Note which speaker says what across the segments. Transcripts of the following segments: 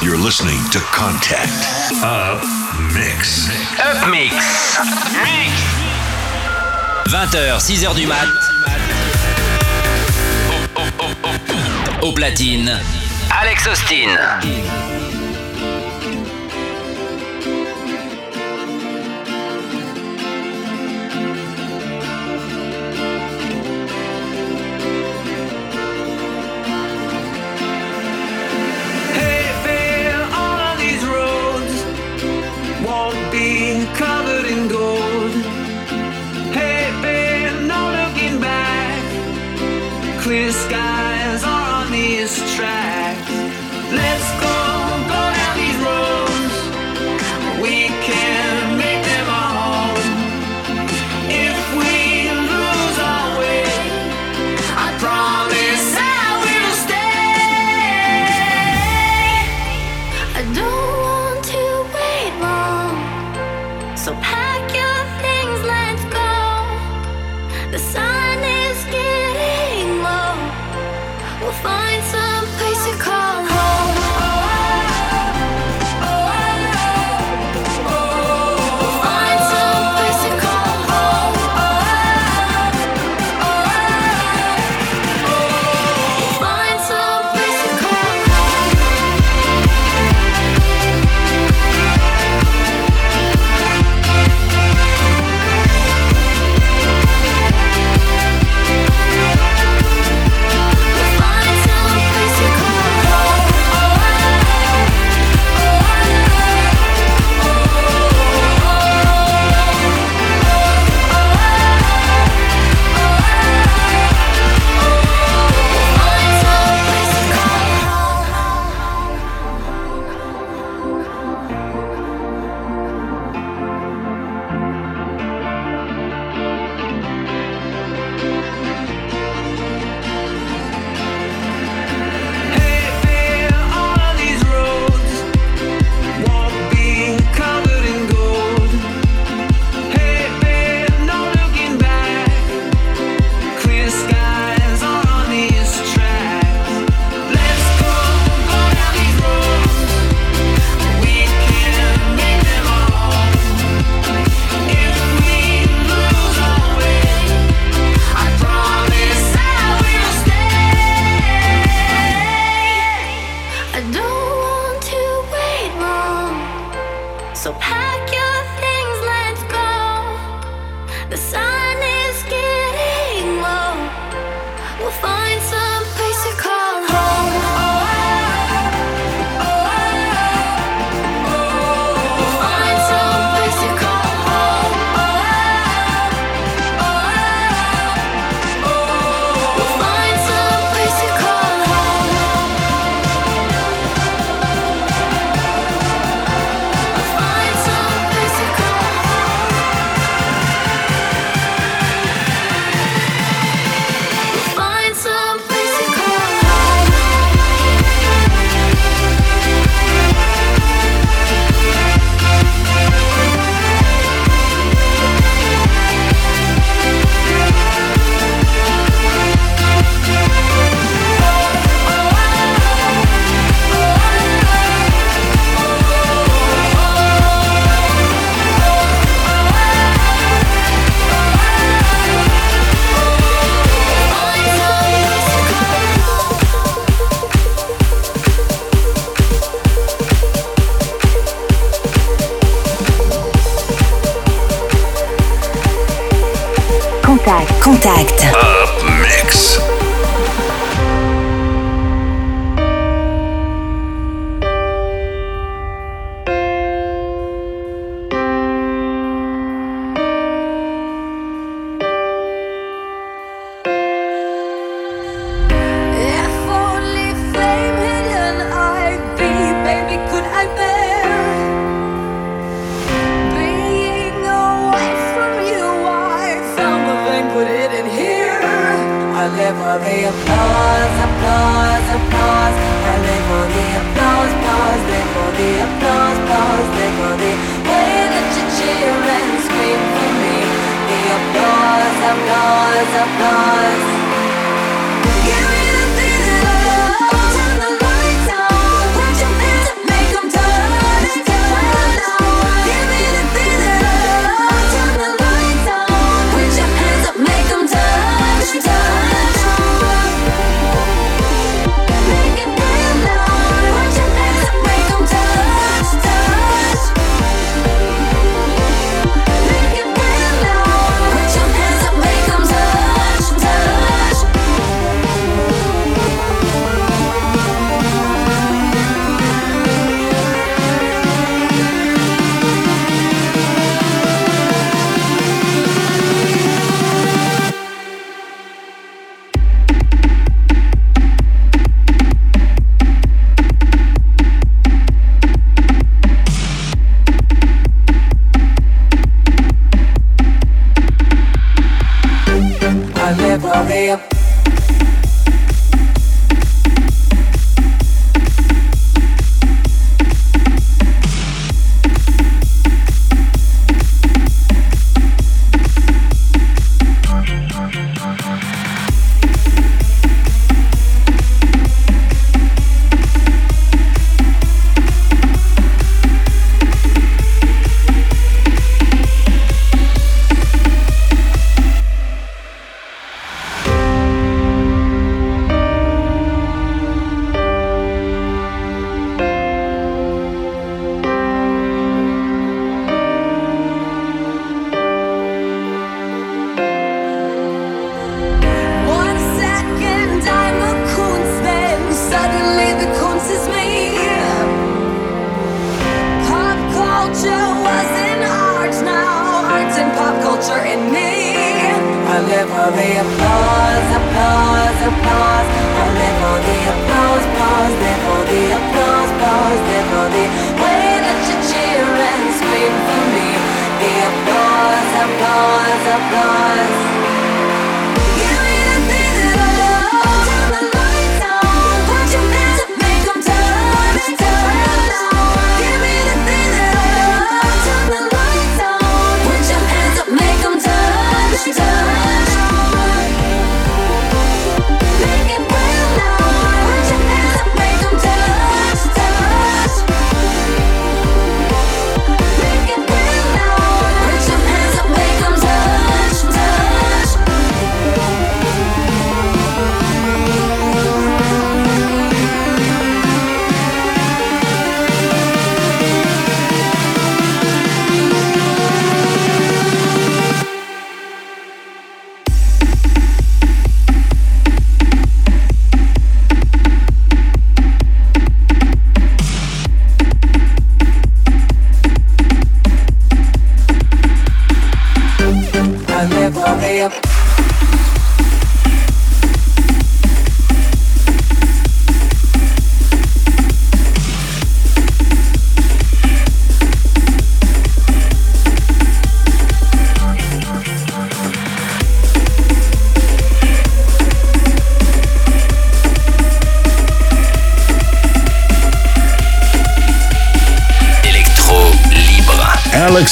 Speaker 1: You're listening to Contact Up Mix.
Speaker 2: Up Mix. Mix. 20h, 6h du mat. Au platine, Alex Austin.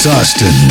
Speaker 2: Austin.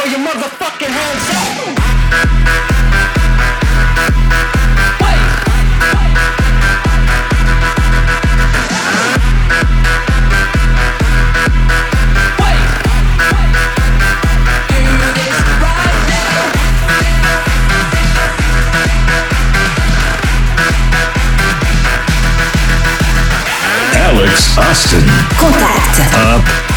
Speaker 3: throw
Speaker 4: your motherfucking
Speaker 5: hands
Speaker 4: up.
Speaker 3: Alex Austin. Contact.
Speaker 1: Up.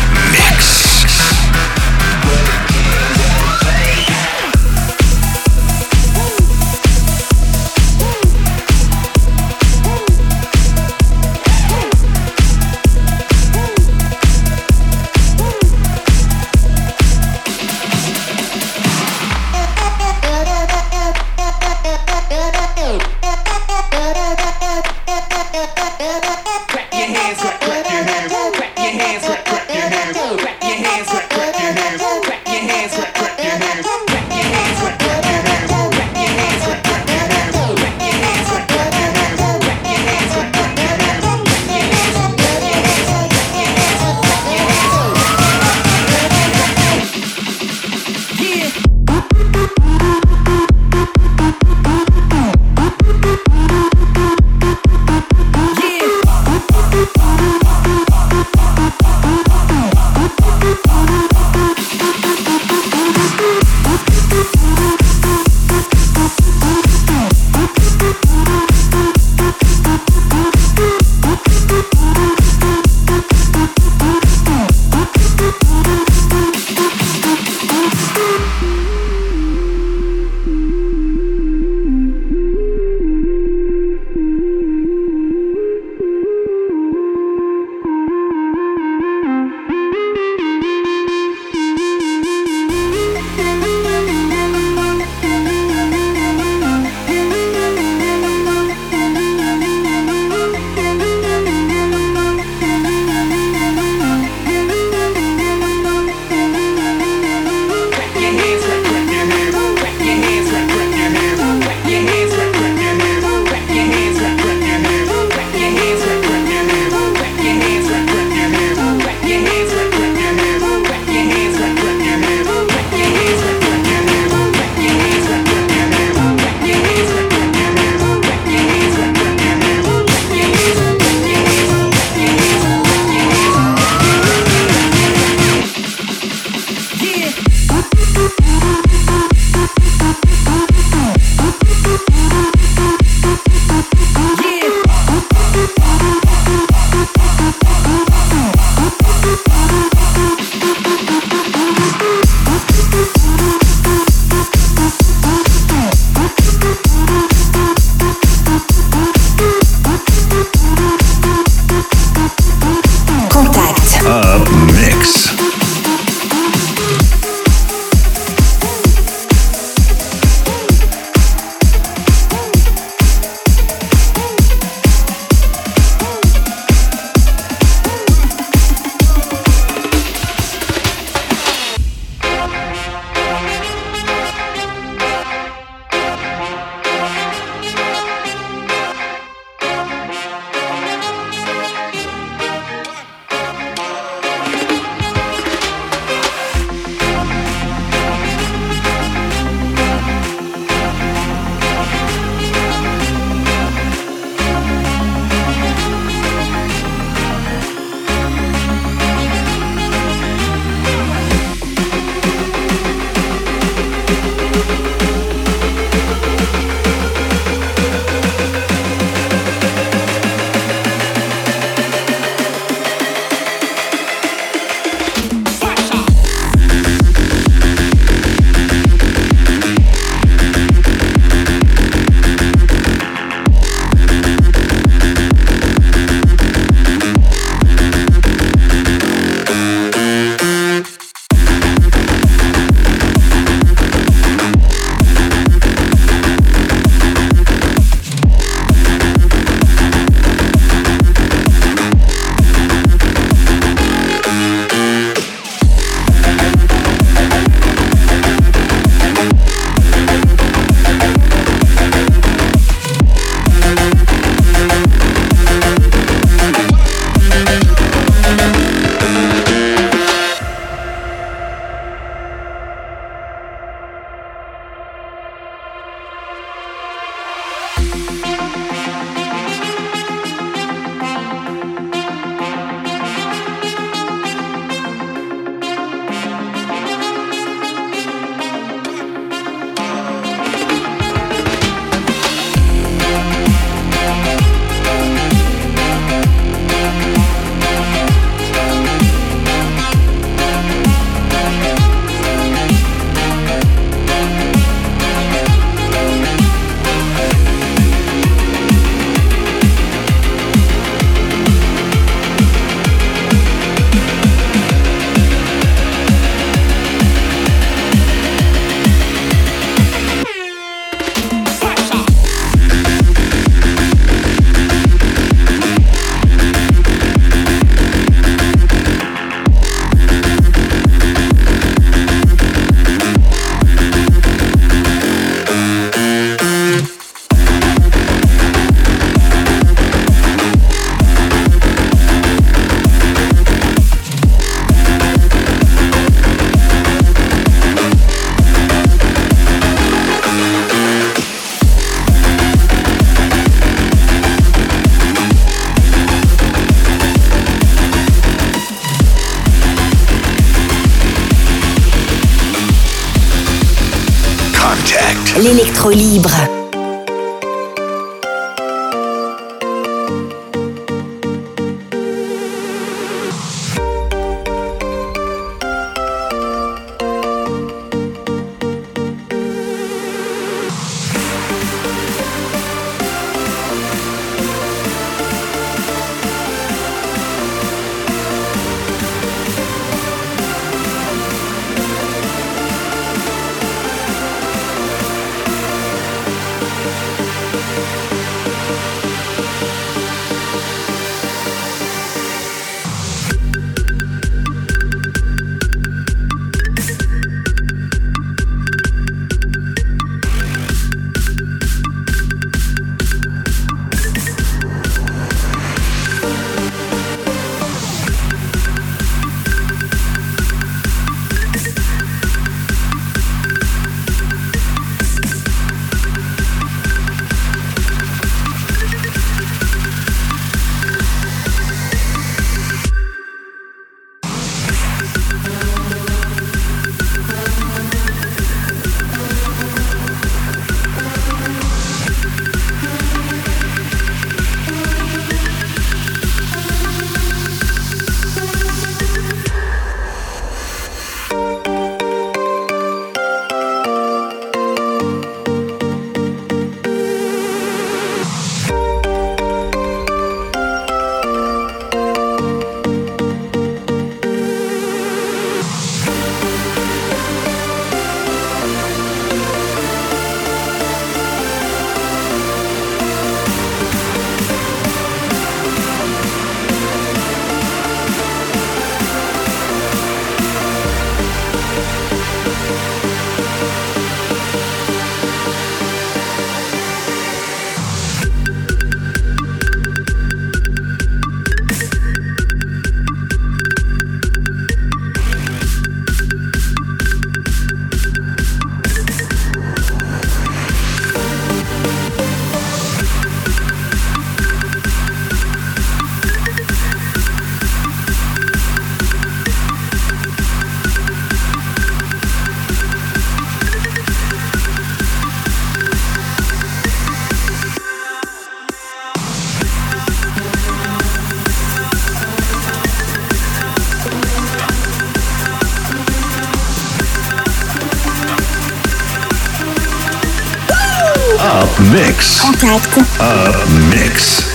Speaker 2: Mix. Contact. Up
Speaker 6: Mix.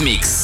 Speaker 6: Love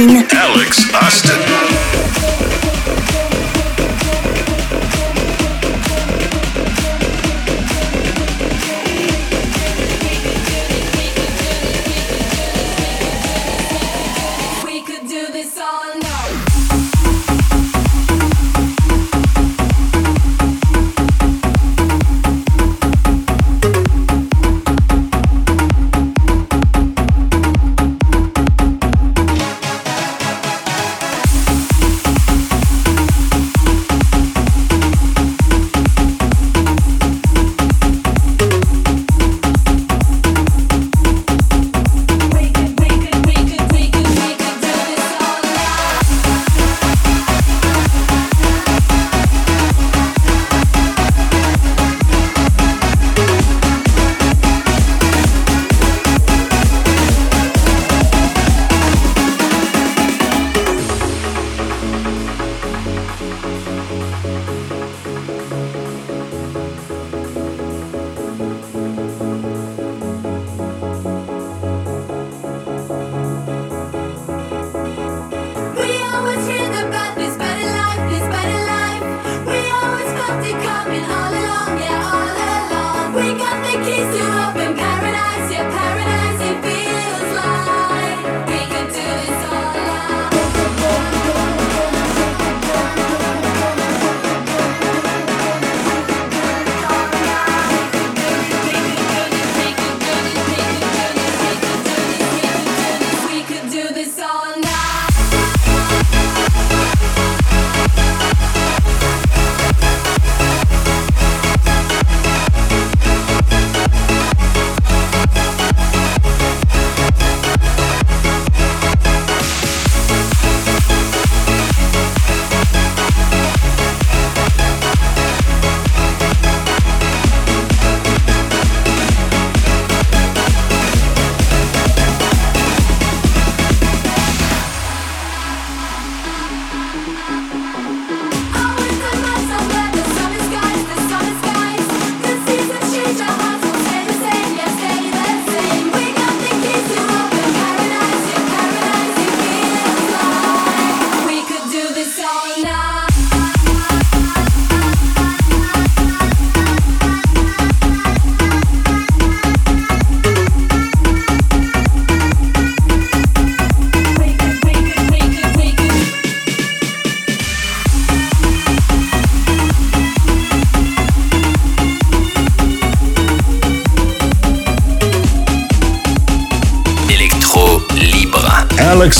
Speaker 7: Alex Austin.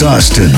Speaker 7: Austin.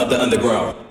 Speaker 8: of the
Speaker 9: underground.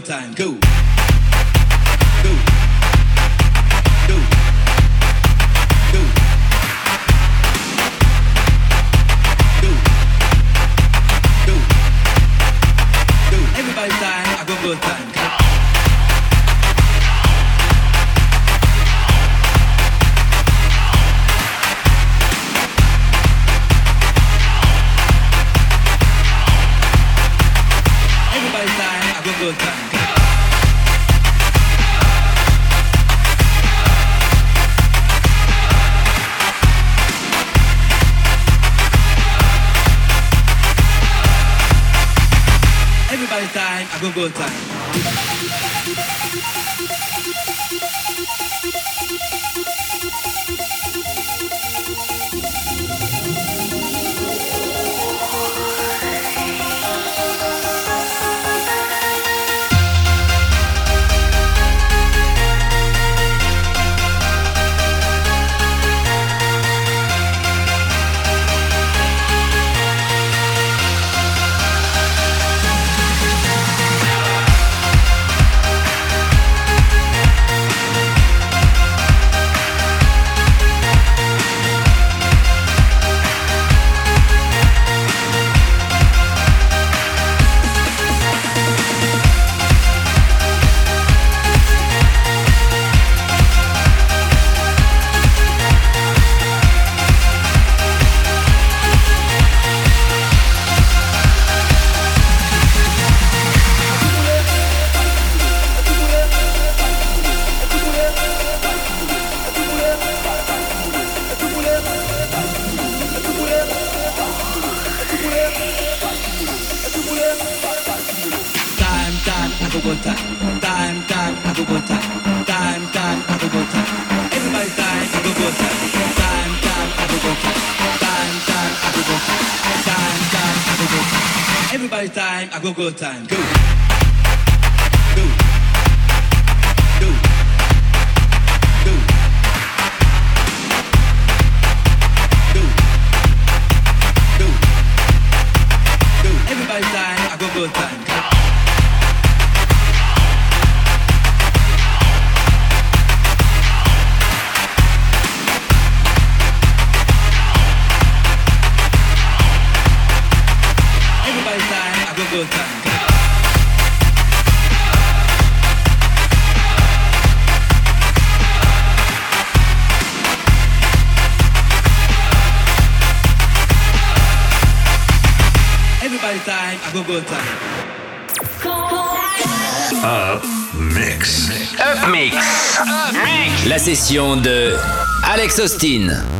Speaker 10: Time, go. Time.
Speaker 11: De Alex Austin.